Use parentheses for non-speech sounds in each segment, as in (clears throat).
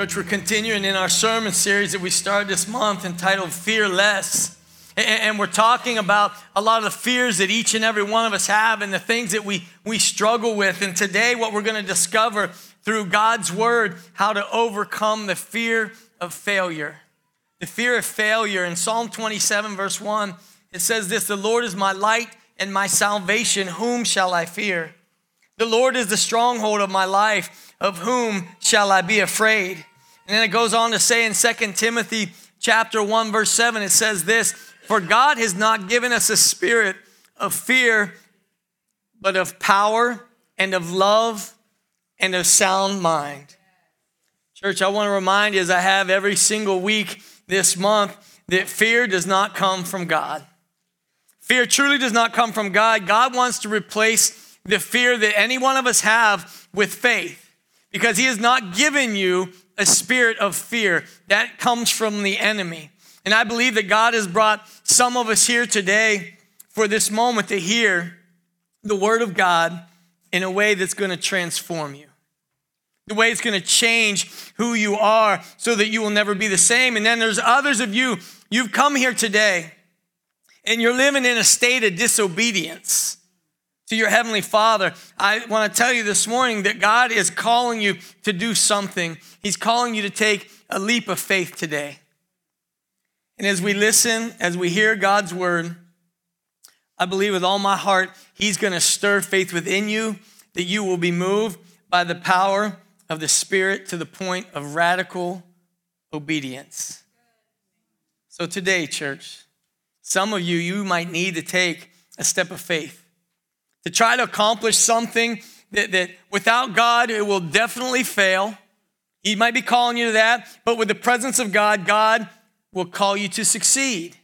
Church, we're continuing in our sermon series that we started this month entitled Fearless. And we're talking about a lot of the fears that each and every one of us have and the things that we, we struggle with. And today, what we're going to discover through God's word, how to overcome the fear of failure. The fear of failure. In Psalm 27, verse 1, it says this The Lord is my light and my salvation. Whom shall I fear? The Lord is the stronghold of my life. Of whom shall I be afraid? And then it goes on to say in 2 Timothy chapter 1 verse 7 it says this, "For God has not given us a spirit of fear, but of power and of love and of sound mind." Church, I want to remind you as I have every single week this month that fear does not come from God. Fear truly does not come from God. God wants to replace the fear that any one of us have with faith because He has not given you a spirit of fear. That comes from the enemy. And I believe that God has brought some of us here today for this moment to hear the Word of God in a way that's going to transform you. The way it's going to change who you are so that you will never be the same. And then there's others of you, you've come here today and you're living in a state of disobedience to your Heavenly Father, I want to tell you this morning that God is calling you to do something. He's calling you to take a leap of faith today. And as we listen, as we hear God's word, I believe with all my heart, He's going to stir faith within you, that you will be moved by the power of the Spirit to the point of radical obedience. So today, church, some of you, you might need to take a step of faith to try to accomplish something that, that without God, it will definitely fail. He might be calling you to that, but with the presence of God, God will call you to succeed.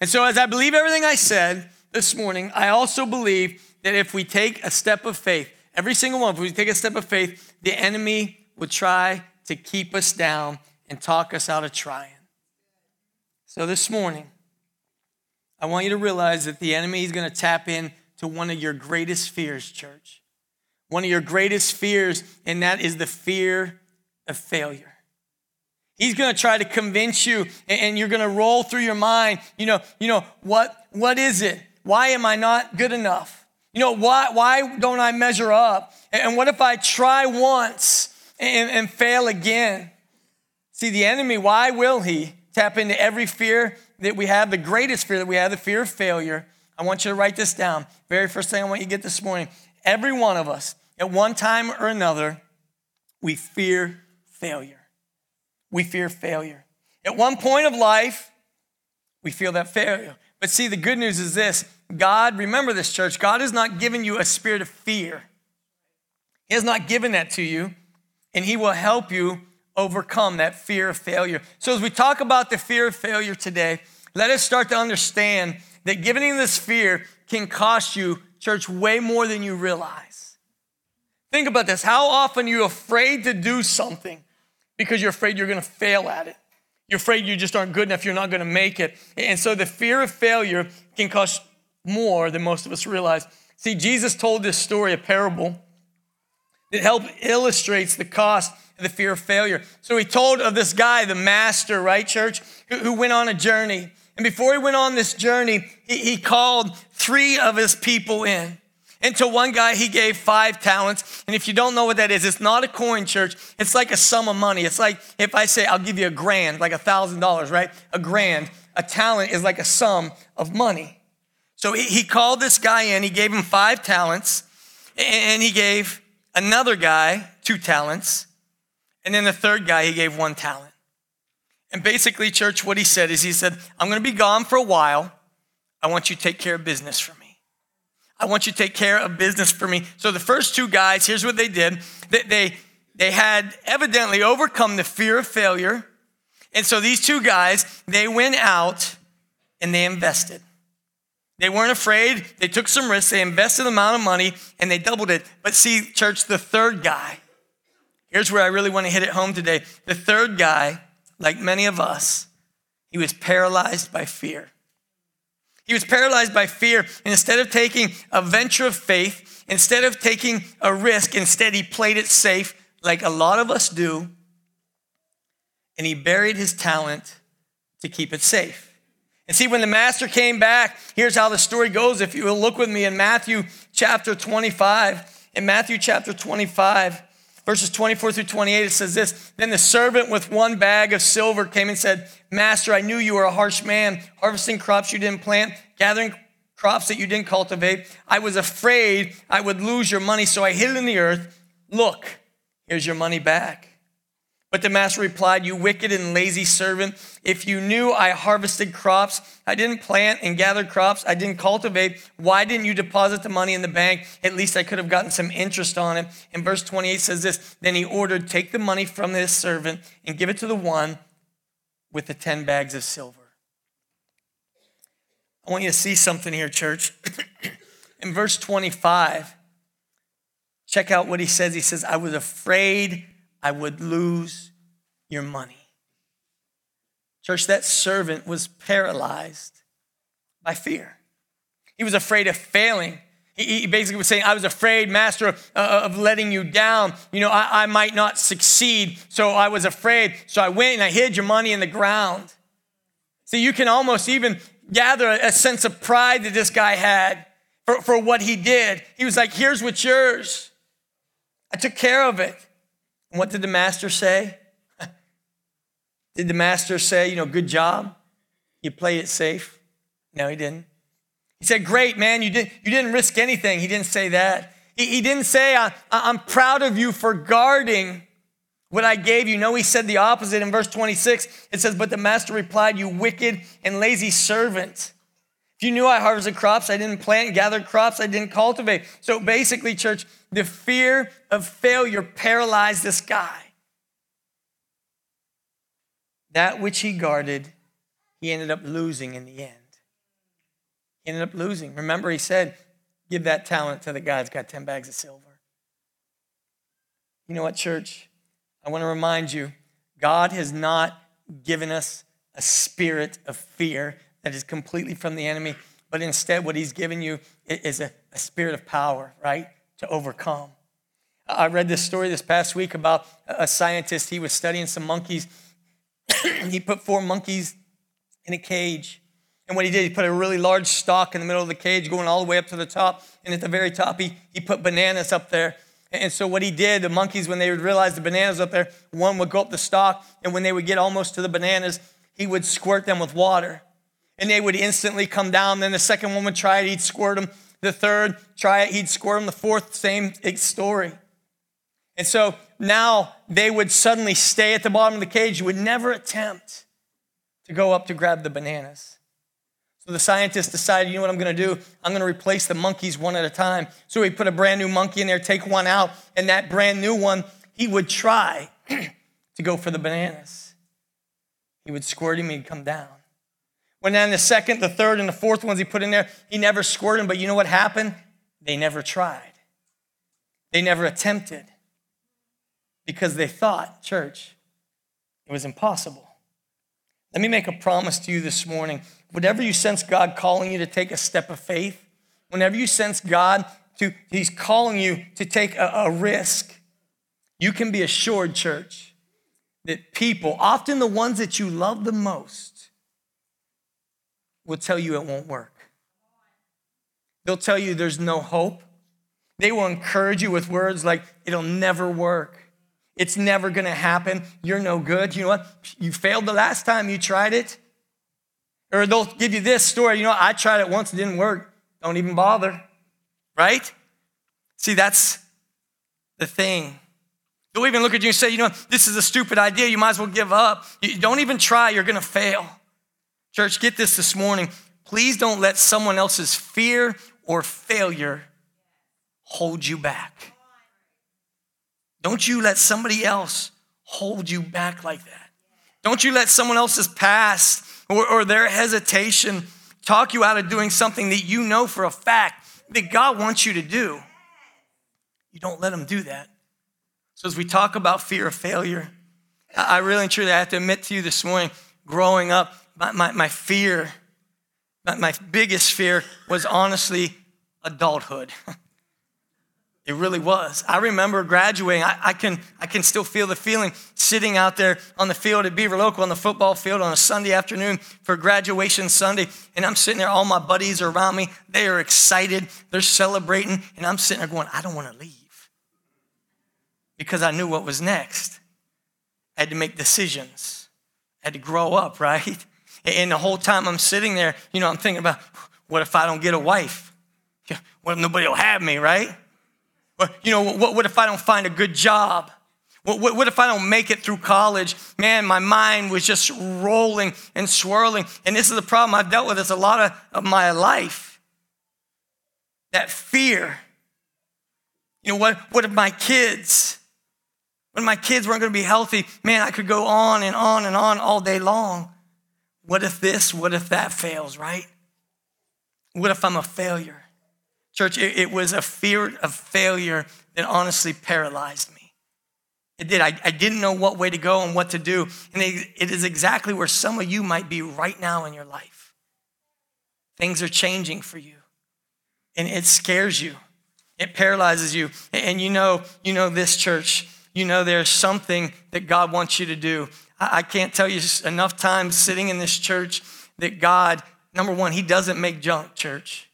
And so, as I believe everything I said this morning, I also believe that if we take a step of faith, every single one, if we take a step of faith, the enemy will try to keep us down and talk us out of trying. So, this morning, I want you to realize that the enemy is going to tap in to one of your greatest fears, church. One of your greatest fears, and that is the fear of failure. He's going to try to convince you, and you're going to roll through your mind, you know, you know, what, what is it? Why am I not good enough? You know, why, why don't I measure up? And what if I try once and, and fail again? See, the enemy, why will he tap into every fear that we have, the greatest fear that we have, the fear of failure? I want you to write this down. Very first thing I want you to get this morning. Every one of us, at one time or another, we fear failure. We fear failure. At one point of life, we feel that failure. But see, the good news is this God, remember this, church, God has not given you a spirit of fear. He has not given that to you, and He will help you overcome that fear of failure. So, as we talk about the fear of failure today, let us start to understand that giving in this fear can cost you, church, way more than you realize. Think about this. How often are you afraid to do something because you're afraid you're going to fail at it? You're afraid you just aren't good enough, you're not going to make it. And so the fear of failure can cost more than most of us realize. See, Jesus told this story, a parable, that help illustrates the cost of the fear of failure. So he told of this guy, the master, right, church, who, who went on a journey. And before he went on this journey, he, he called three of his people in. And to one guy, he gave five talents. And if you don't know what that is, it's not a coin church. It's like a sum of money. It's like if I say, I'll give you a grand, like a thousand dollars, right? A grand. A talent is like a sum of money. So he, he called this guy in. He gave him five talents. And he gave another guy two talents. And then the third guy, he gave one talent. And basically, church, what he said is he said, I'm going to be gone for a while. I want you to take care of business for me. I want you to take care of business for me. So the first two guys, here's what they did. They, they, they had evidently overcome the fear of failure. And so these two guys, they went out and they invested. They weren't afraid. They took some risks. They invested an amount of money and they doubled it. But see, church, the third guy, here's where I really want to hit it home today. The third guy, like many of us, he was paralyzed by fear. He was paralyzed by fear. And instead of taking a venture of faith, instead of taking a risk, instead he played it safe like a lot of us do. and he buried his talent to keep it safe. And see, when the master came back, here's how the story goes. If you will look with me in Matthew chapter 25, in Matthew chapter 25, verses 24 through 28, it says this Then the servant with one bag of silver came and said, Master, I knew you were a harsh man, harvesting crops you didn't plant, gathering crops that you didn't cultivate. I was afraid I would lose your money, so I hid it in the earth. Look, here's your money back. But the master replied, You wicked and lazy servant, if you knew I harvested crops, I didn't plant and gather crops, I didn't cultivate, why didn't you deposit the money in the bank? At least I could have gotten some interest on it. And verse 28 says this Then he ordered, Take the money from this servant and give it to the one with the 10 bags of silver. I want you to see something here, church. (coughs) in verse 25, check out what he says. He says, I was afraid I would lose your money. Church, that servant was paralyzed by fear. He was afraid of failing. He basically was saying, I was afraid, Master, of, uh, of letting you down. You know, I, I might not succeed. So I was afraid. So I went and I hid your money in the ground. See, you can almost even gather a sense of pride that this guy had for, for what he did. He was like, Here's what's yours. I took care of it. And what did the master say? did the master say, you know, good job? You play it safe? No, he didn't. He said, great, man, you didn't, you didn't risk anything. He didn't say that. He, he didn't say, I, I'm proud of you for guarding what I gave you. No, he said the opposite in verse 26. It says, But the master replied, You wicked and lazy servant. If you knew I harvested crops, I didn't plant, gathered crops, I didn't cultivate. So basically, church, the fear of failure paralyzed this guy. That which he guarded, he ended up losing in the end. He ended up losing. Remember, he said, Give that talent to the guy that's got 10 bags of silver. You know what, church? I want to remind you God has not given us a spirit of fear that is completely from the enemy, but instead, what he's given you is a, a spirit of power, right? To overcome. I read this story this past week about a scientist. He was studying some monkeys. (clears throat) he put four monkeys in a cage. And what he did, he put a really large stalk in the middle of the cage, going all the way up to the top. And at the very top, he, he put bananas up there. And so what he did, the monkeys, when they would realize the bananas up there, one would go up the stalk. And when they would get almost to the bananas, he would squirt them with water and they would instantly come down. Then the second one would try it, he'd squirt them. The third, try it, he'd squirt them. The fourth, same story. And so now they would suddenly stay at the bottom of the cage, would never attempt to go up to grab the bananas. So the scientist decided, you know what I'm going to do? I'm going to replace the monkeys one at a time. So he put a brand new monkey in there, take one out, and that brand new one, he would try (clears throat) to go for the bananas. He would squirt him, he'd come down. When then the second, the third, and the fourth ones he put in there, he never squirted them. But you know what happened? They never tried. They never attempted because they thought, church, it was impossible. Let me make a promise to you this morning. Whatever you sense God calling you to take a step of faith, whenever you sense God to, He's calling you to take a, a risk, you can be assured, church, that people, often the ones that you love the most, will tell you it won't work. They'll tell you there's no hope. They will encourage you with words like, it'll never work. It's never gonna happen. You're no good. You know what? You failed the last time you tried it. Or they'll give you this story. You know, I tried it once, it didn't work. Don't even bother. Right? See, that's the thing. They'll even look at you and say, you know, this is a stupid idea. You might as well give up. You don't even try, you're gonna fail. Church, get this this morning. Please don't let someone else's fear or failure hold you back. Don't you let somebody else hold you back like that. Don't you let someone else's past or, or their hesitation talk you out of doing something that you know for a fact that God wants you to do. You don't let them do that. So, as we talk about fear of failure, I really and truly I have to admit to you this morning, growing up, my, my, my fear, my, my biggest fear was honestly adulthood. (laughs) It really was. I remember graduating. I, I, can, I can still feel the feeling sitting out there on the field at Beaver Local on the football field on a Sunday afternoon for graduation Sunday. And I'm sitting there, all my buddies are around me. They are excited. They're celebrating. And I'm sitting there going, I don't want to leave because I knew what was next. I had to make decisions, I had to grow up, (laughs) right? And the whole time I'm sitting there, you know, I'm thinking about what if I don't get a wife? What if nobody will have me, right? You know, what, what if I don't find a good job? What, what, what, if I don't make it through college? Man, my mind was just rolling and swirling. And this is the problem I've dealt with this a lot of, of my life. That fear. You know, what, what if my kids, when my kids weren't going to be healthy, man, I could go on and on and on all day long. What if this, what if that fails, right? What if I'm a failure? Church, it, it was a fear of failure that honestly paralyzed me. It did. I, I didn't know what way to go and what to do. And it, it is exactly where some of you might be right now in your life. Things are changing for you, and it scares you. It paralyzes you. And you know, you know this church, you know there's something that God wants you to do. I, can't tell you enough times sitting in this church that God, number one, He doesn't make junk, church.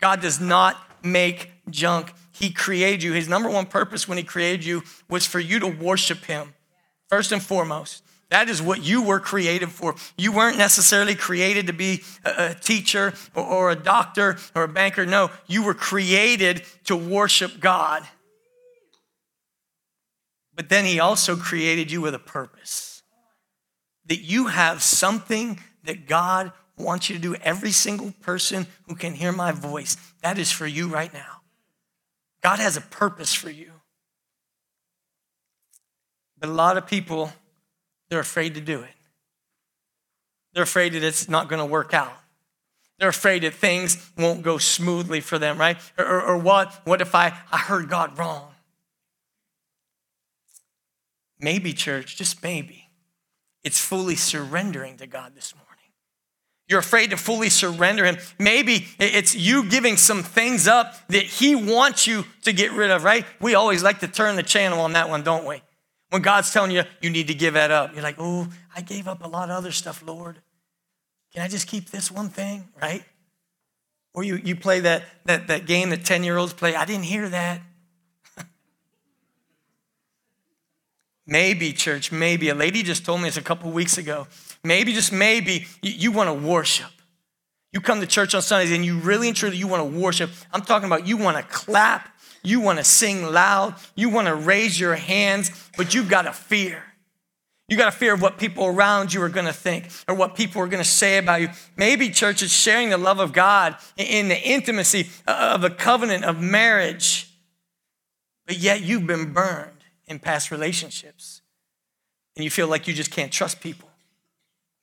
God does not make junk. He created you. His number one purpose when He created you was for you to worship Him, first and foremost. That is what you were created for. You weren't necessarily created to be a, teacher or a doctor or a banker. No, you were created to worship God. But then He also created you with a purpose that you have something that God wants you to do, every single person who can hear my voice, that is for you right now. God has a purpose for you. But a lot of people, they're afraid to do it. They're afraid that it's not going to work out. They're afraid that things won't go smoothly for them, right? Or, or, or what? What if I, I heard God wrong? Maybe, church, just maybe, it's fully surrendering to God this morning. You're afraid to fully surrender him. Maybe it's you giving some things up that he wants you to get rid of, right? We always like to turn the channel on that one, don't we? When God's telling you, you need to give that up. You're like, oh, I gave up a lot of other stuff, Lord. Can I just keep this one thing, right? Or you, you play that, that, that game that 10 year olds play. I didn't hear that. Maybe, church, maybe. A lady just told me this a couple weeks ago. Maybe, just maybe, you, you want to worship. You come to church on Sundays and you really and truly you want to worship. I'm talking about you want to clap, you want to sing loud, you want to raise your hands, but you've got a fear. You got a fear of what people around you are going to think or what people are going to say about you. Maybe church is sharing the love of God in the intimacy of a covenant of marriage, but yet you've been burned in past relationships and you feel like you just can't trust people.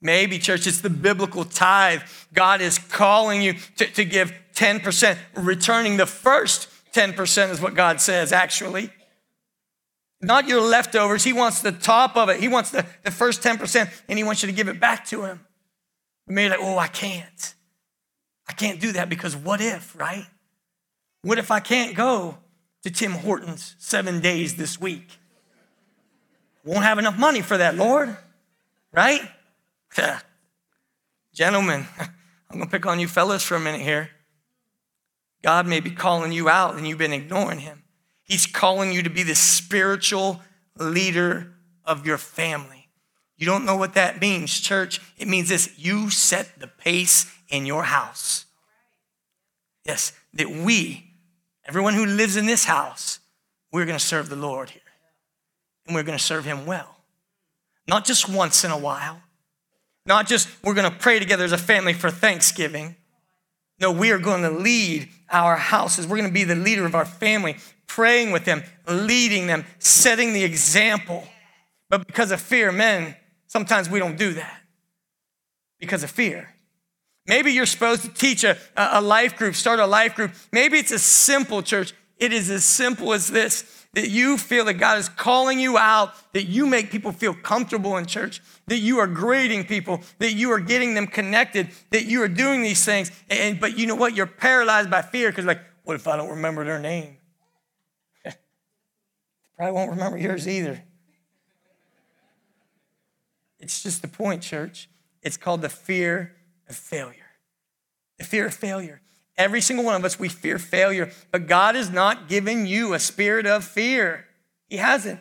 Maybe, church, it's the biblical tithe. God is calling you to, to give 10%. Returning the first 10% is what God says, actually. Not your leftovers. He wants the top of it. He wants the, the first 10%, and He wants you to give it back to Him. Maybe like, oh, I can't. I can't do that because what if, right? What if I can't go to Tim Hortons seven days this week? Won't have enough money for that, Lord, right? (laughs) Gentlemen, (laughs) I'm to pick on you fellas for a minute here. God may be calling you out and you've been ignoring him. He's calling you to be the spiritual leader of your family. You don't know what that means, church. It means this you set the pace in your house. Yes, that we, everyone who lives in this house, we're going to serve the Lord here. And we're going to serve him well. Not just once in a while, not just we're going to pray together as a family for Thanksgiving. No, we are going to lead our houses. We're going to be the leader of our family, praying with them, leading them, setting the example. But because of fear, men, sometimes we don't do that because of fear. Maybe you're supposed to teach a, a life group, start a life group. Maybe it's a simple church. It is as simple as this that you feel that God is calling you out, that you make people feel comfortable in church, that you are greeting people, that you are getting them connected, that you are doing these things. And, but you know what? You're paralyzed by fear because, like, what if I don't remember their name? (laughs) Probably won't remember yours either. It's just the point, church. It's called the fear of failure. The fear of failure. Every single one of us, we fear failure, but God has not given you a spirit of fear. He hasn't.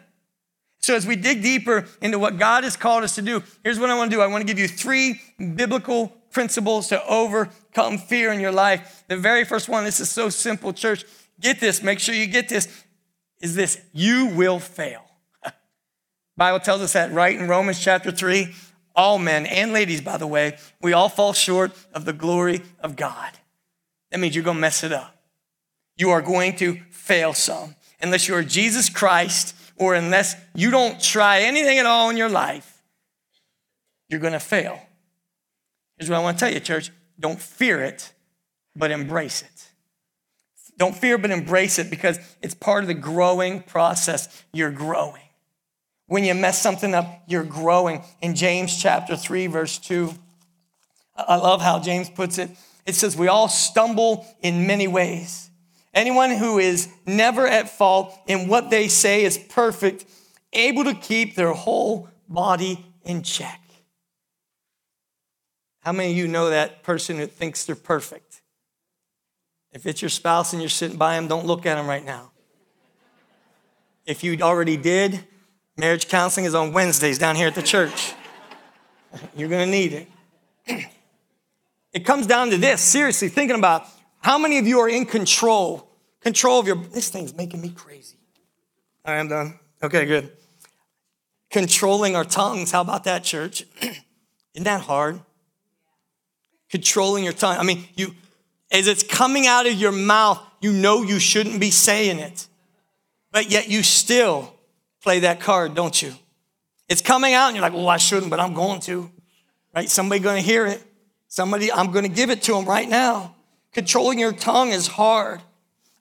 So, as we dig deeper into what God has called us to do, here's what I want to do I want to give you three biblical principles to overcome fear in your life. The very first one, this is so simple, church. Get this, make sure you get this, is this you will fail. (laughs) Bible tells us that right in Romans chapter 3. All men and ladies, by the way, we all fall short of the glory of God. That means you're going to mess it up. You are going to fail some. Unless you're Jesus Christ or unless you don't try anything at all in your life, you're going to fail. Here's what I want to tell you, church don't fear it, but embrace it. Don't fear, but embrace it because it's part of the growing process. You're growing. When you mess something up, you're growing. In James chapter 3, verse 2, I love how James puts it. It says, We all stumble in many ways. Anyone who is never at fault in what they say is perfect, able to keep their whole body in check. How many of you know that person who thinks they're perfect? If it's your spouse and you're sitting by him, don't look at him right now. If you already did, marriage counseling is on Wednesdays down here at the church. You're going to need it. (clears throat) It comes down to this seriously, thinking about how many of you are in control? Control of your, this thing's making me crazy. I'm done. Okay, good. Controlling our tongues. How about that, church? (clears throat) Isn't that hard? Controlling your tongue. I mean, you, as it's coming out of your mouth, you know you shouldn't be saying it, but yet you still play that card, don't you? It's coming out and you're like, well, I shouldn't, but I'm going to, right? Somebody gonna hear it. Somebody, I'm gonna give it to them right now. Controlling your tongue is hard.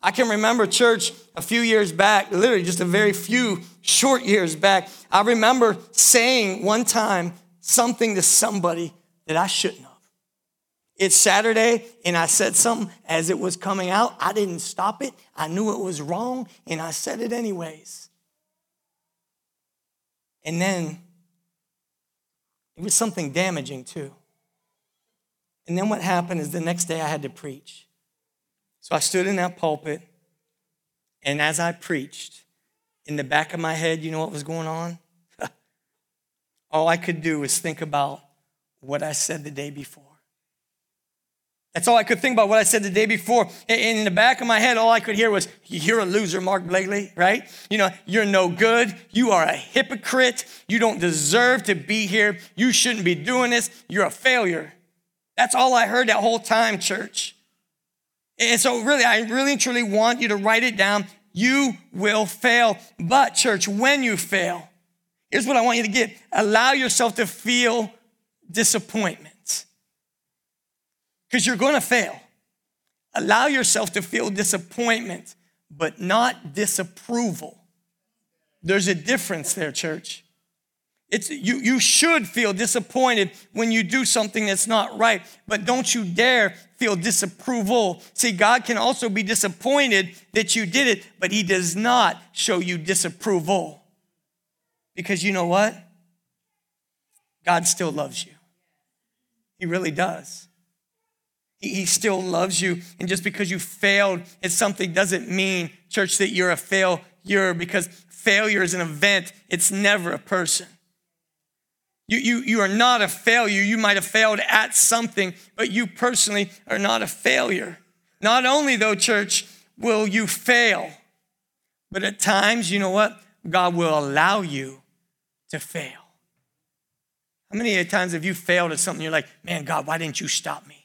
I can remember church a few years back, literally just a very few short years back. I remember saying one time something to somebody that I shouldn't have. It's Saturday, and I said something as it was coming out. I didn't stop it. I knew it was wrong, and I said it anyways. And then it was something damaging too. And then what happened is the next day I had to preach. So I stood in that pulpit, and as I preached, in the back of my head, you know what was going on? (laughs) All I could do was think about what I said the day before. That's all I could think about what I said the day before. And in the back of my head, all I could hear was, You're a loser, Mark Blakely, right? You know, you're no good. You are a hypocrite. You don't deserve to be here. You shouldn't be doing this. You're a failure. That's all I heard that whole time, church. And so, really, I really and truly want you to write it down. You will fail. But, church, when you fail, here's what I want you to get allow yourself to feel disappointment because you're going to fail. Allow yourself to feel disappointment, but not disapproval. There's a difference there, church. It's, you, you should feel disappointed when you do something that's not right, but don't you dare feel disapproval. See, God can also be disappointed that you did it, but He does not show you disapproval. Because you know what? God still loves you. He really does. He still loves you. And just because you failed at something doesn't mean, church, that you're a failure because failure is an event, it's never a person. You, you, you are not a failure. You might have failed at something, but you personally are not a failure. Not only, though, church, will you fail, but at times, you know what? God will allow you to fail. How many times have you failed at something? You're like, man, God, why didn't you stop me?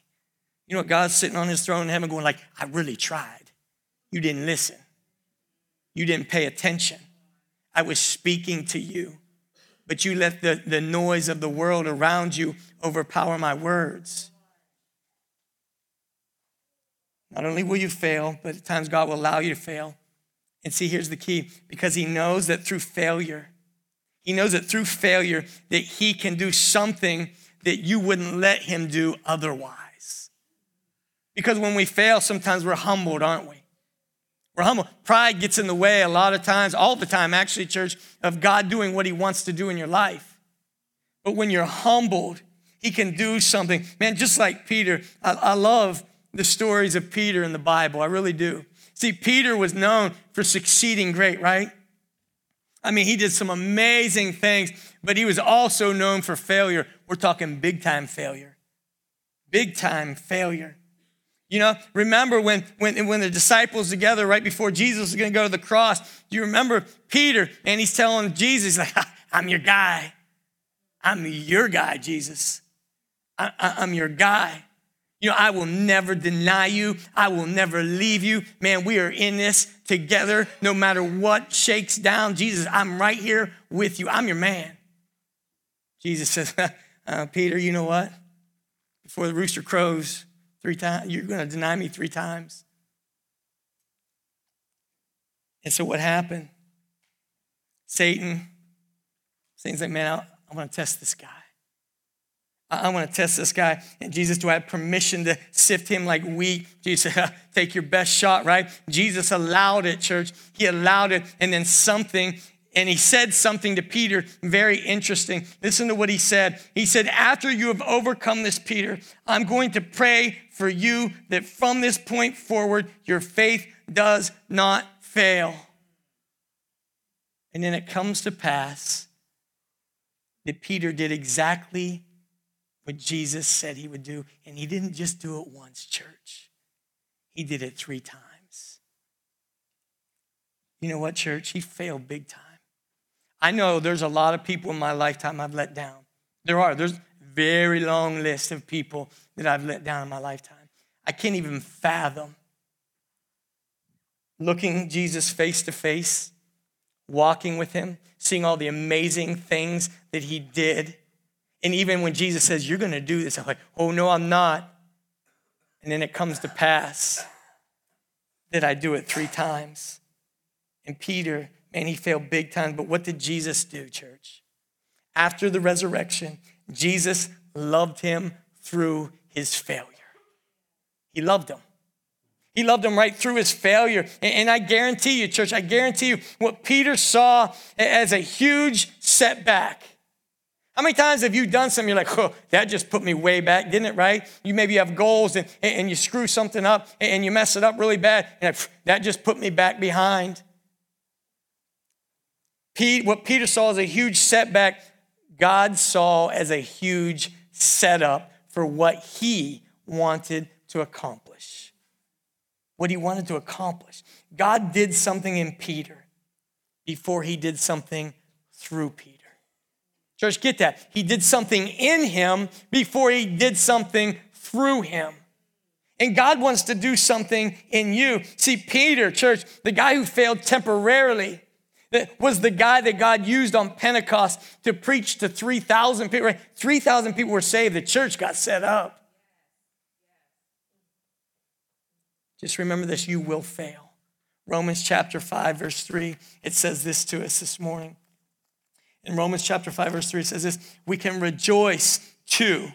You know, God's sitting on his throne in heaven going like, I really tried. You didn't listen. You didn't pay attention. I was speaking to you, but you let the, the noise of the world around you overpower my words. Not only will you fail, but at times God will allow you to fail. And see, here's the key because He knows that through failure, He knows that through failure, that He can do something that you wouldn't let Him do otherwise. Because when we fail, sometimes we're humbled, aren't we? We're humble. Pride gets in the way a lot of times, all the time, actually, church, of God doing what He wants to do in your life. But when you're humbled, He can do something. Man, just like Peter, I, I love the stories of Peter in the Bible. I really do. See, Peter was known for succeeding great, right? I mean, he did some amazing things, but he was also known for failure. We're talking big time failure. Big time failure. You know, remember when, when, when the disciples together right before Jesus is going to go to the cross, you remember Peter? And he's telling Jesus, like, (laughs) I'm your guy. I'm your guy, Jesus. I, I, I'm your guy. You know, I will never deny you. I will never leave you. Man, we are in this together no matter what shakes down. Jesus, I'm right here with you. I'm your man. Jesus says, (laughs) uh, Peter, you know what? Before the rooster crows, Three times, you're going to deny me three times. And so what happened? Satan, Satan's like, man, I, want to test this guy. I, I want to test this guy. And Jesus, do I have permission to sift him like wheat? Jesus take your best shot, right? Jesus allowed it, church. He allowed it. And then something and he said something to Peter very interesting. Listen to what he said. He said, After you have overcome this, Peter, I'm going to pray for you that from this point forward, your faith does not fail. And then it comes to pass that Peter did exactly what Jesus said he would do. And he didn't just do it once, church, he did it three times. You know what, church? He failed big time. I know there's a lot of people in my lifetime I've let down. There are. There's a very long list of people that I've let down in my lifetime. I can't even fathom looking Jesus face to face, walking with him, seeing all the amazing things that he did. And even when Jesus says, You're going to do this, I'm like, Oh, no, I'm not. And then it comes to pass that I do it three times. And Peter and he failed big time. But what did Jesus do, church? After the resurrection, Jesus loved him through his failure. He loved him. He loved him right through his failure. And I guarantee you, church, I guarantee you, what Peter saw as a huge setback. How many times have you done something you're like, oh, that just put me way back, didn't it, right? You maybe have goals and, and you screw something up and you mess it up really bad, and that just put me back behind. Pete, what Peter saw as a huge setback, God saw as a huge setup for what he wanted to accomplish. What he wanted to accomplish. God did something in Peter before he did something through Peter. Church, get that. He did something in him before he did something through him. And God wants to do something in you. See, Peter, church, the guy who failed temporarily, that was the guy that God used on Pentecost to preach to 3,000 people. 3,000 people were saved. The church got set up. Just remember this you will fail. Romans chapter 5, verse 3, it says this to us this morning. In Romans chapter 5, verse 3, it says this We can rejoice too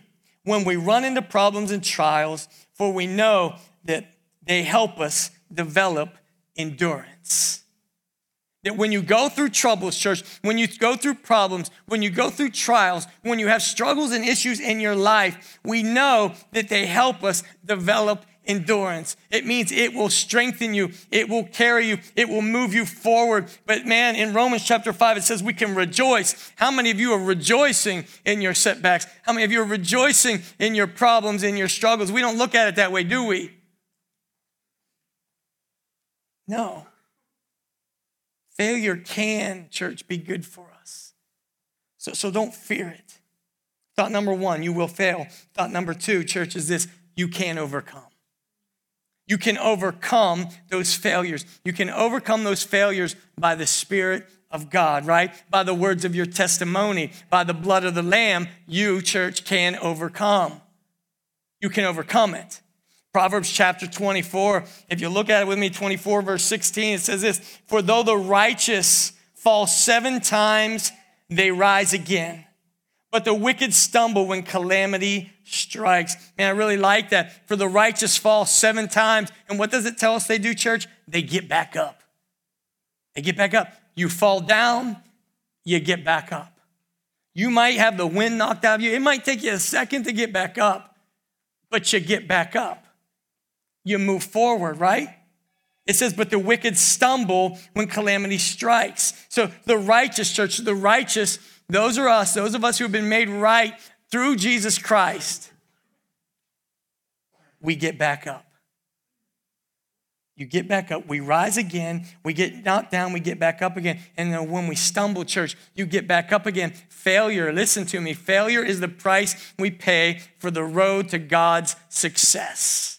when we run into problems and trials, for we know that they help us develop endurance. That when you go through troubles, church, when you go through problems, when you go through trials, when you have struggles and issues in your life, we know that they help us develop endurance. It means it will strengthen you, it will carry you, it will move you forward. But man, in Romans chapter 5, it says we can rejoice. How many of you are rejoicing in your setbacks? How many of you are rejoicing in your problems, in your struggles? We don't look at it that way, do we? No. Failure can, church, be good for us. So, so don't fear it. Thought number one, you will fail. Thought number two, church, is this you can overcome. You can overcome those failures. You can overcome those failures by the Spirit of God, right? By the words of your testimony, by the blood of the Lamb, you, church, can overcome. You can overcome it. Proverbs chapter 24, if you look at it with me, 24, verse 16, it says this For though the righteous fall seven times, they rise again. but the wicked stumble when calamity strikes. Man, I really like that. For the righteous fall seven times. And what does it tell us they do, church? They get back up. They get back up. You fall down, you get back up. You might have the wind knocked out of you. It might take you a second to get back up, but you get back up. You move forward, right? It says, but the wicked stumble when calamity strikes. So the righteous, church, the righteous, those are us, those of us who have been made right through Jesus Christ. We get back up. You get back up. We rise again. We get knocked down. We get back up again. And then when we stumble, church, you get back up again. Failure, listen to me. Failure is the price we pay for the road to God's success.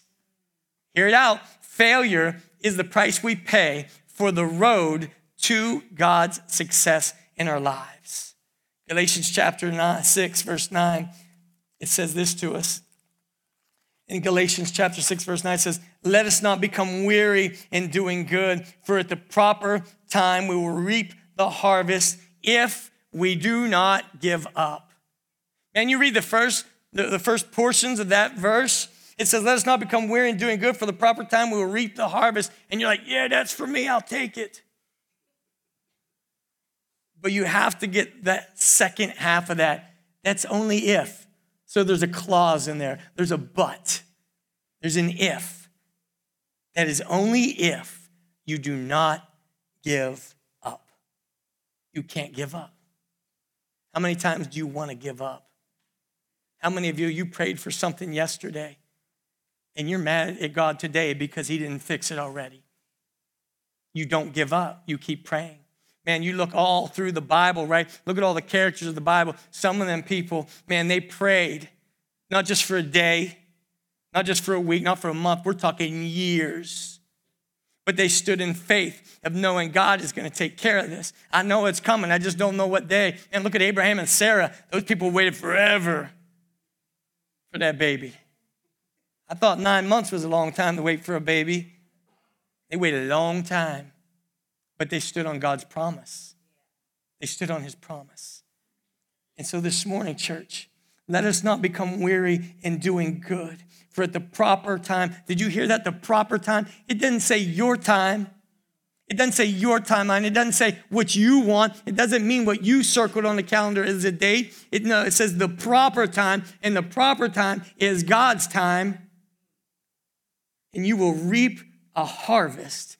Hear it out. Failure is the price we pay for the road to God's success in our lives. Galatians chapter nine, 6, verse 9, it says this to us in Galatians chapter 6, verse 9 says, Let us not become weary in doing good, for at the proper time we will reap the harvest if we do not give up. And you read the first, the, the first portions of that verse. It says, Let us not become weary in doing good, for the proper time we will reap the harvest. And you're like, Yeah, that's for me, I'll take it. But you have to get that second half of that. That's only if. So there's a clause in there, there's a but, there's an if. That is only if you do not give up. You can't give up. How many times do you want to give up? How many of you, you prayed for something yesterday and you're mad at God today because He didn't fix it already? You don't give up, you keep praying. Man, you look all through the Bible, right? Look at all the characters of the Bible. Some of them people, man, they prayed not just for a day, not just for a week, not for a month. We're talking years. But they stood in faith of knowing God is going to take care of this. I know it's coming. I just don't know what day. And look at Abraham and Sarah. Those people waited forever for that baby. I thought nine months was a long time to wait for a baby. They waited a long time but they stood on God's promise. They stood on his promise. And so this morning, church, let us not become weary in doing good. For at the proper time, did you hear that? The proper time? It didn't say your time. It doesn't say your timeline. It doesn't say what you want. It doesn't mean what you circled on the calendar is a date. It, no, it says the proper time, and the proper time is God's time. And you will reap a harvest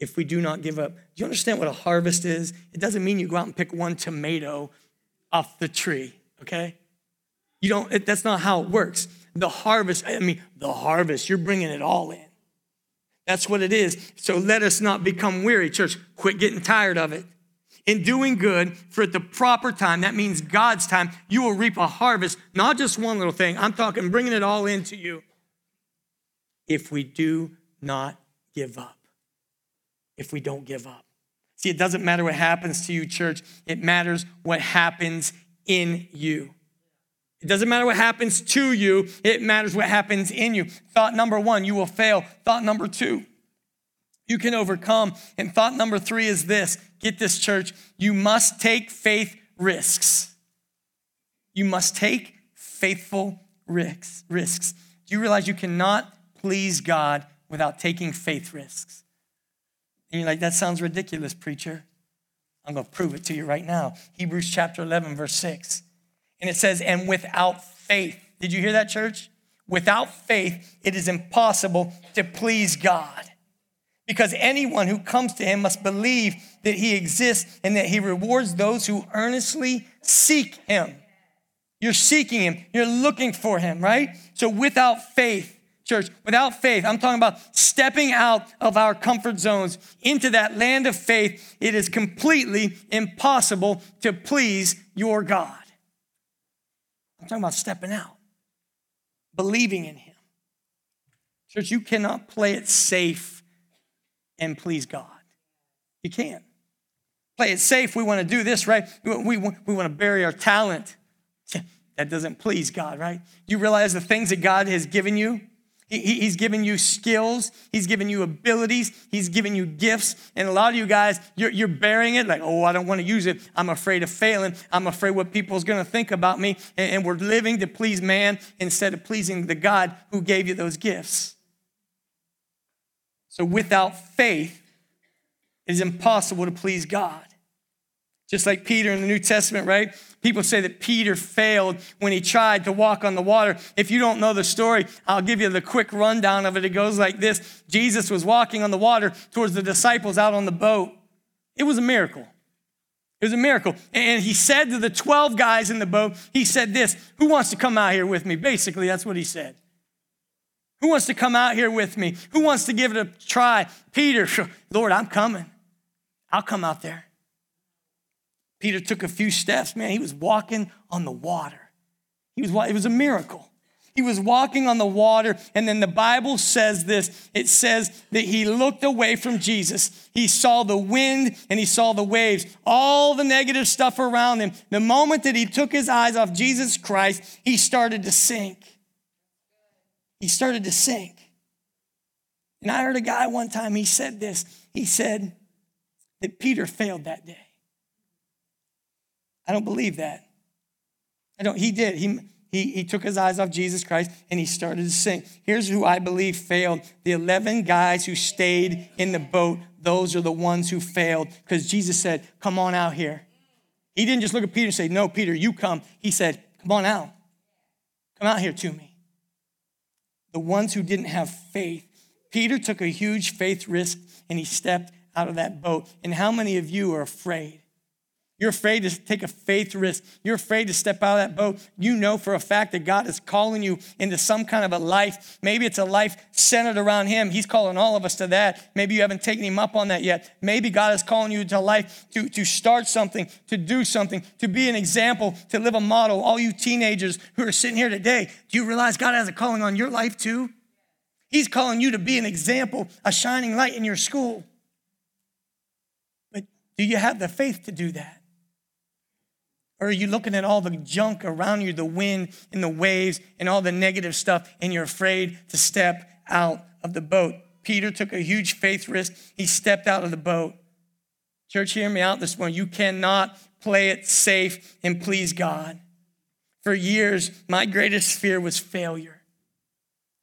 if we do not give up. Do you understand what a harvest is? It doesn't mean you go out and pick one tomato off the tree, okay? You don't, it, that's not how it works. The harvest, I mean, the harvest, you're bringing it all in. That's what it is. So let us not become weary, church. Quit getting tired of it. In doing good for at the proper time, that means God's time, you will reap a harvest, not just one little thing. I'm talking bringing it all into you if we do not give up if we don't give up. See, it doesn't matter what happens to you, church, it matters what happens in you. It doesn't matter what happens to you, it matters what happens in you. Thought number one, you will fail. Thought number two, you can overcome. And thought number three is this get this, church, you must take faith risks. You must take faithful risks. Do you realize you cannot please God without taking faith risks? And you're like, that sounds ridiculous, preacher. I'm going to prove it to you right now. Hebrews chapter 11, verse 6. And it says, and without faith, did you hear that, church? Without faith, it is impossible to please God. Because anyone who comes to him must believe that he exists and that he rewards those who earnestly seek him. You're seeking him, you're looking for him, right? So without faith, church, without faith, I'm talking about stepping out of our comfort zones into that land of faith. It is completely impossible to please your God. I'm talking about stepping out, believing in Him. Church, you cannot play it safe and please God. You can't. Play it safe. We want to do this, right? We, we, we want to bury our talent. (laughs) That doesn't please God, right? You realize the things that God has given you, He, he's given you skills. He's given you abilities. He's given you gifts. And a lot of you guys, you're, you're bearing it like, oh, I don't want to use it. I'm afraid of failing. I'm afraid what people's going to think about me. And, and we're living to please man instead of pleasing the God who gave you those gifts. So without faith, it is impossible to please God. Just like Peter in the New Testament, right? People say that Peter failed when he tried to walk on the water. If you don't know the story, I'll give you the quick rundown of it. It goes like this Jesus was walking on the water towards the disciples out on the boat. It was a miracle. It was a miracle. And he said to the 12 guys in the boat, he said this Who wants to come out here with me? Basically, that's what he said. Who wants to come out here with me? Who wants to give it a try? Peter, (laughs) Lord, I'm coming. I'll come out there. Peter took a few steps, man, he was walking on the water. He was, it was a miracle. He was walking on the water, and then the Bible says this it says that he looked away from Jesus. He saw the wind and he saw the waves, all the negative stuff around him. The moment that he took his eyes off Jesus Christ, he started to sink. He started to sink. And I heard a guy one time, he said this. He said that Peter failed that day. I don't believe that. I don't, he did. He, he, he took his eyes off Jesus Christ and he started to sing. Here's who I believe failed the 11 guys who stayed in the boat, those are the ones who failed because Jesus said, Come on out here. He didn't just look at Peter and say, No, Peter, you come. He said, Come on out. Come out here to me. The ones who didn't have faith. Peter took a huge faith risk and he stepped out of that boat. And how many of you are afraid? You're afraid to take a faith risk. You're afraid to step out of that boat. You know for a fact that God is calling you into some kind of a life. Maybe it's a life centered around Him. He's calling all of us to that. Maybe you haven't taken Him up on that yet. Maybe God is calling you to life to, to start something, to do something, to be an example, to live a model. All you teenagers who are sitting here today, do you realize God has a calling on your life too? He's calling you to be an example, a shining light in your school. But do you have the faith to do that? Or are you looking at all the junk around you, the wind and the waves and all the negative stuff, and you're afraid to step out of the boat? Peter took a huge faith risk. He stepped out of the boat. Church, hear me out this morning. You cannot play it safe and please God. For years, my greatest fear was failure.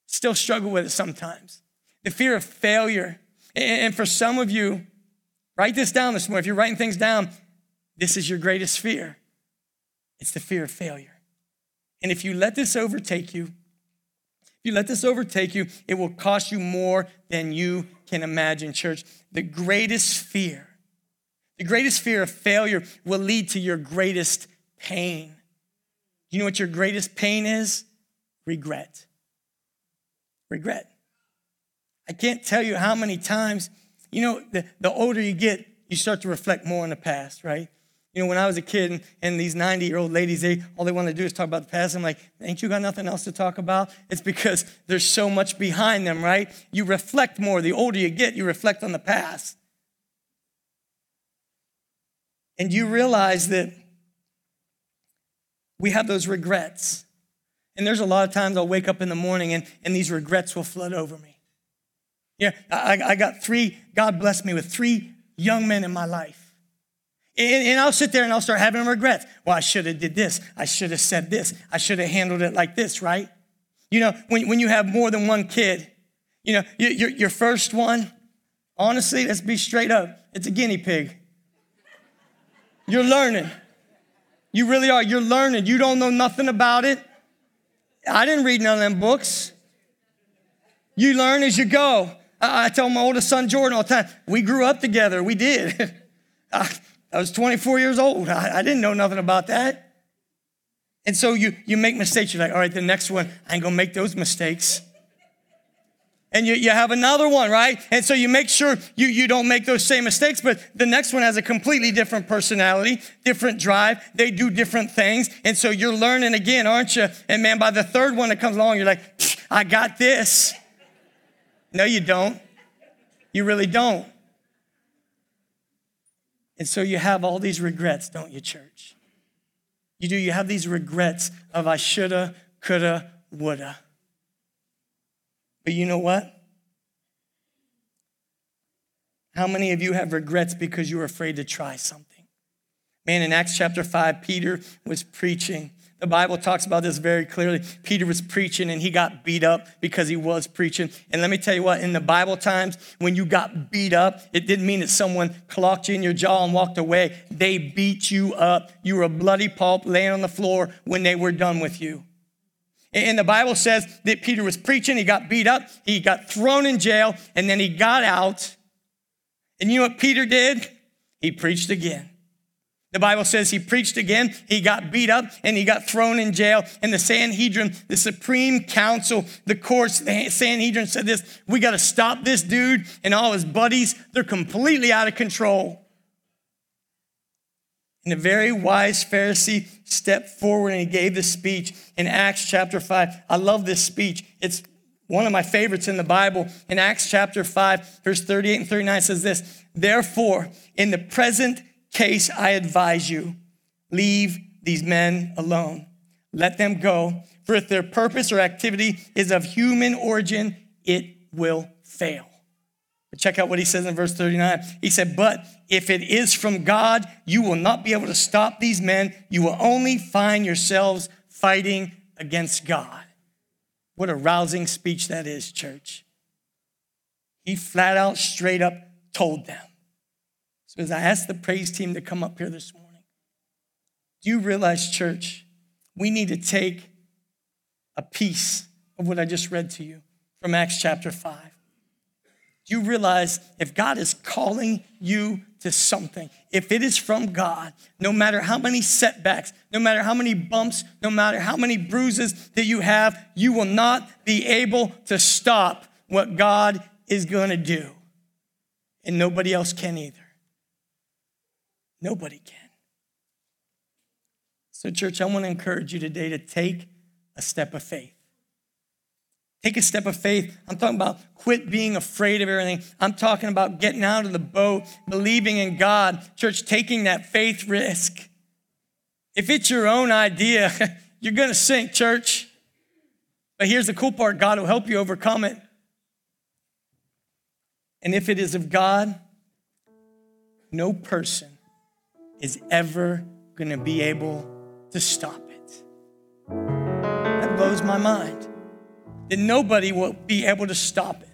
Still struggle with it sometimes. The fear of failure. And for some of you, write this down this morning. If you're writing things down, this is your greatest fear. It's the fear of failure. And if you let this overtake you, if you let this overtake you, it will cost you more than you can imagine, church. The greatest fear, the greatest fear of failure will lead to your greatest pain. You know what your greatest pain is? Regret. Regret. I can't tell you how many times, you know, the, the older you get, you start to reflect more on the past, right? You know, when I was a kid and, and these 90 year old ladies, they all they want to do is talk about the past. I'm like, ain't you got nothing else to talk about? It's because there's so much behind them, right? You reflect more. The older you get, you reflect on the past. And you realize that we have those regrets. And there's a lot of times I'll wake up in the morning and, and these regrets will flood over me. Yeah, I, I got three, God blessed me with three young men in my life and, and, I'll sit there and I'll start having regrets. Well, I should have did this. I should have said this. I should have handled it like this, right? You know, when, when you have more than one kid, you know, your, your first one, honestly, let's be straight up, it's a guinea pig. You're learning. You really are. You're learning. You don't know nothing about it. I didn't read none of them books. You learn as you go. I, I tell my oldest son Jordan all the time, we grew up together. We did. (laughs) was 24 years old. I, I didn't know nothing about that. And so you, you make mistakes. You're like, all right, the next one, I ain't gonna make those mistakes. And you, you have another one, right? And so you make sure you, you don't make those same mistakes, but the next one has a completely different personality, different drive. They do different things. And so you're learning again, aren't you? And man, by the third one that comes along, you're like, I got this. No, you don't. You really don't. And so you have all these regrets, don't you, church? You do, you have these regrets of I shoulda, coulda, woulda. But you know what? How many of you have regrets because you were afraid to try something? Man, in Acts chapter 5, Peter was preaching. The Bible talks about this very clearly. Peter was preaching and he got beat up because he was preaching. And let me tell you what, in the Bible times, when you got beat up, it didn't mean that someone clocked you in your jaw and walked away. They beat you up. You were a bloody pulp laying on the floor when they were done with you. And the Bible says that Peter was preaching, he got beat up, he got thrown in jail, and then he got out. And you know what Peter did? He preached again. The Bible says he preached again, he got beat up, and he got thrown in jail. And the Sanhedrin, the Supreme Council, the courts, the Sanhedrin said this we got to stop this dude and all his buddies. They're completely out of control. And a very wise Pharisee stepped forward and he gave this speech in Acts chapter 5. I love this speech. It's one of my favorites in the Bible. In Acts chapter 5, verse 38 and 39 says this Therefore, in the present case, I advise you, leave these men alone. Let them go. For if their purpose or activity is of human origin, it will fail. But check out what he says in verse 39. He said, But if it is from God, you will not be able to stop these men. You will only find yourselves fighting against God. What a rousing speech that is, church. He flat out, straight up told them. So as I asked the praise team to come up here this morning, do you realize, church, we need to take a piece of what I just read to you from Acts chapter 5. Do you realize if God is calling you to something, if it is from God, no matter how many setbacks, no matter how many bumps, no matter how many bruises that you have, you will not be able to stop what God is going to do. And nobody else can either. Nobody can. So, church, I want to encourage you today to take a step of faith. Take a step of faith. I'm talking about quit being afraid of everything. I'm talking about getting out of the boat, believing in God. Church, taking that faith risk. If it's your own idea, (laughs) you're going to sink, church. But here's the cool part God will help you overcome it. And if it is of God, no person is ever going to be able to stop it. That blows my mind. That nobody will be able to stop it.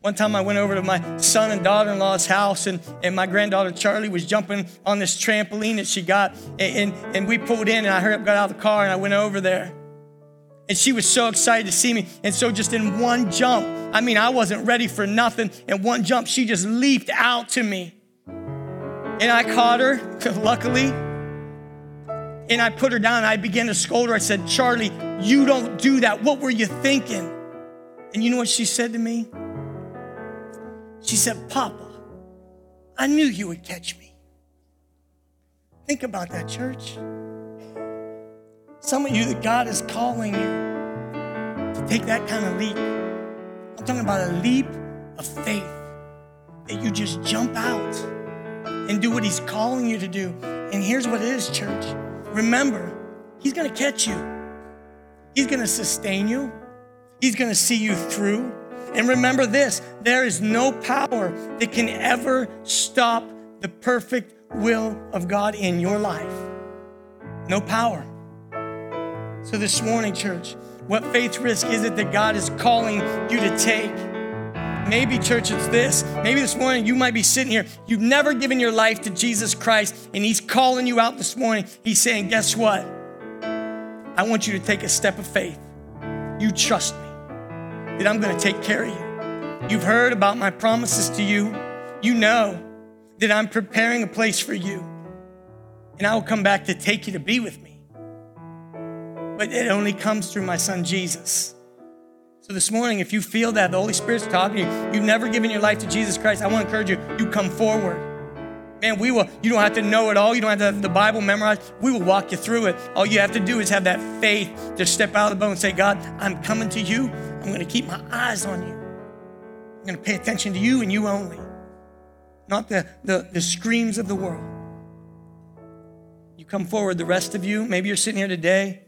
One time I went over to my son and daughter in law's house, and, and my granddaughter Charlie was jumping on this trampoline that she got. And, and, and we pulled in, and I hurried up, got out of the car, and I went over there. And she was so excited to see me. And so, just in one jump, I mean, I wasn't ready for nothing. In one jump, she just leaped out to me. And I caught her, (laughs) luckily. And I put her down I began to scold her. I said, Charlie, you don't do that. What were you thinking? And you know what she said to me? She said, Papa, I knew you would catch me. Think about that, church. Some of you, that God is calling you to take that kind of leap. I'm talking about a leap of faith that you just jump out and do what He's calling you to do. And here's what it is, church. Remember, He's gonna catch you, He's gonna sustain you, He's gonna see you through. And remember this there is no power that can ever stop the perfect will of God in your life. No power. So, this morning, church, what faith risk is it that God is calling you to take? Maybe, church, it's this. Maybe this morning you might be sitting here. You've never given your life to Jesus Christ, and He's calling you out this morning. He's saying, Guess what? I want you to take a step of faith. You trust me that I'm going to take care of you. You've heard about my promises to you. You know that I'm preparing a place for you, and I will come back to take you to be with me. But it only comes through my son Jesus. So this morning, if you feel that the Holy Spirit's talking to you, you've never given your life to Jesus Christ, I want to encourage you, you come forward. Man, we will, you don't have to know it all. You don't have to have the Bible memorized. We will walk you through it. All you have to do is have that faith to step out of the boat and say, God, I'm coming to you. I'm going to keep my eyes on you. I'm going to pay attention to you and you only, not the, the, the screams of the world. You come forward, the rest of you, maybe you're sitting here today,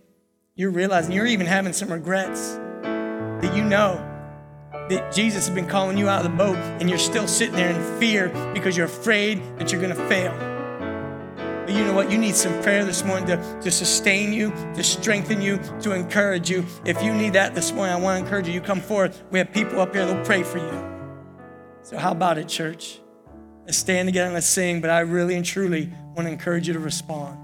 you're realizing you're even having some regrets that you know that Jesus has been calling you out of the boat and you're still sitting there in fear because you're afraid that you're going to fail. But you know what? You need some prayer this morning to, to sustain you, to strengthen you, to encourage you. If you need that this morning, I want to encourage you. You come forward. We have people up here that'll pray for you. So, how about it, church? Let's stand together and let's sing. But I really and truly want to encourage you to respond.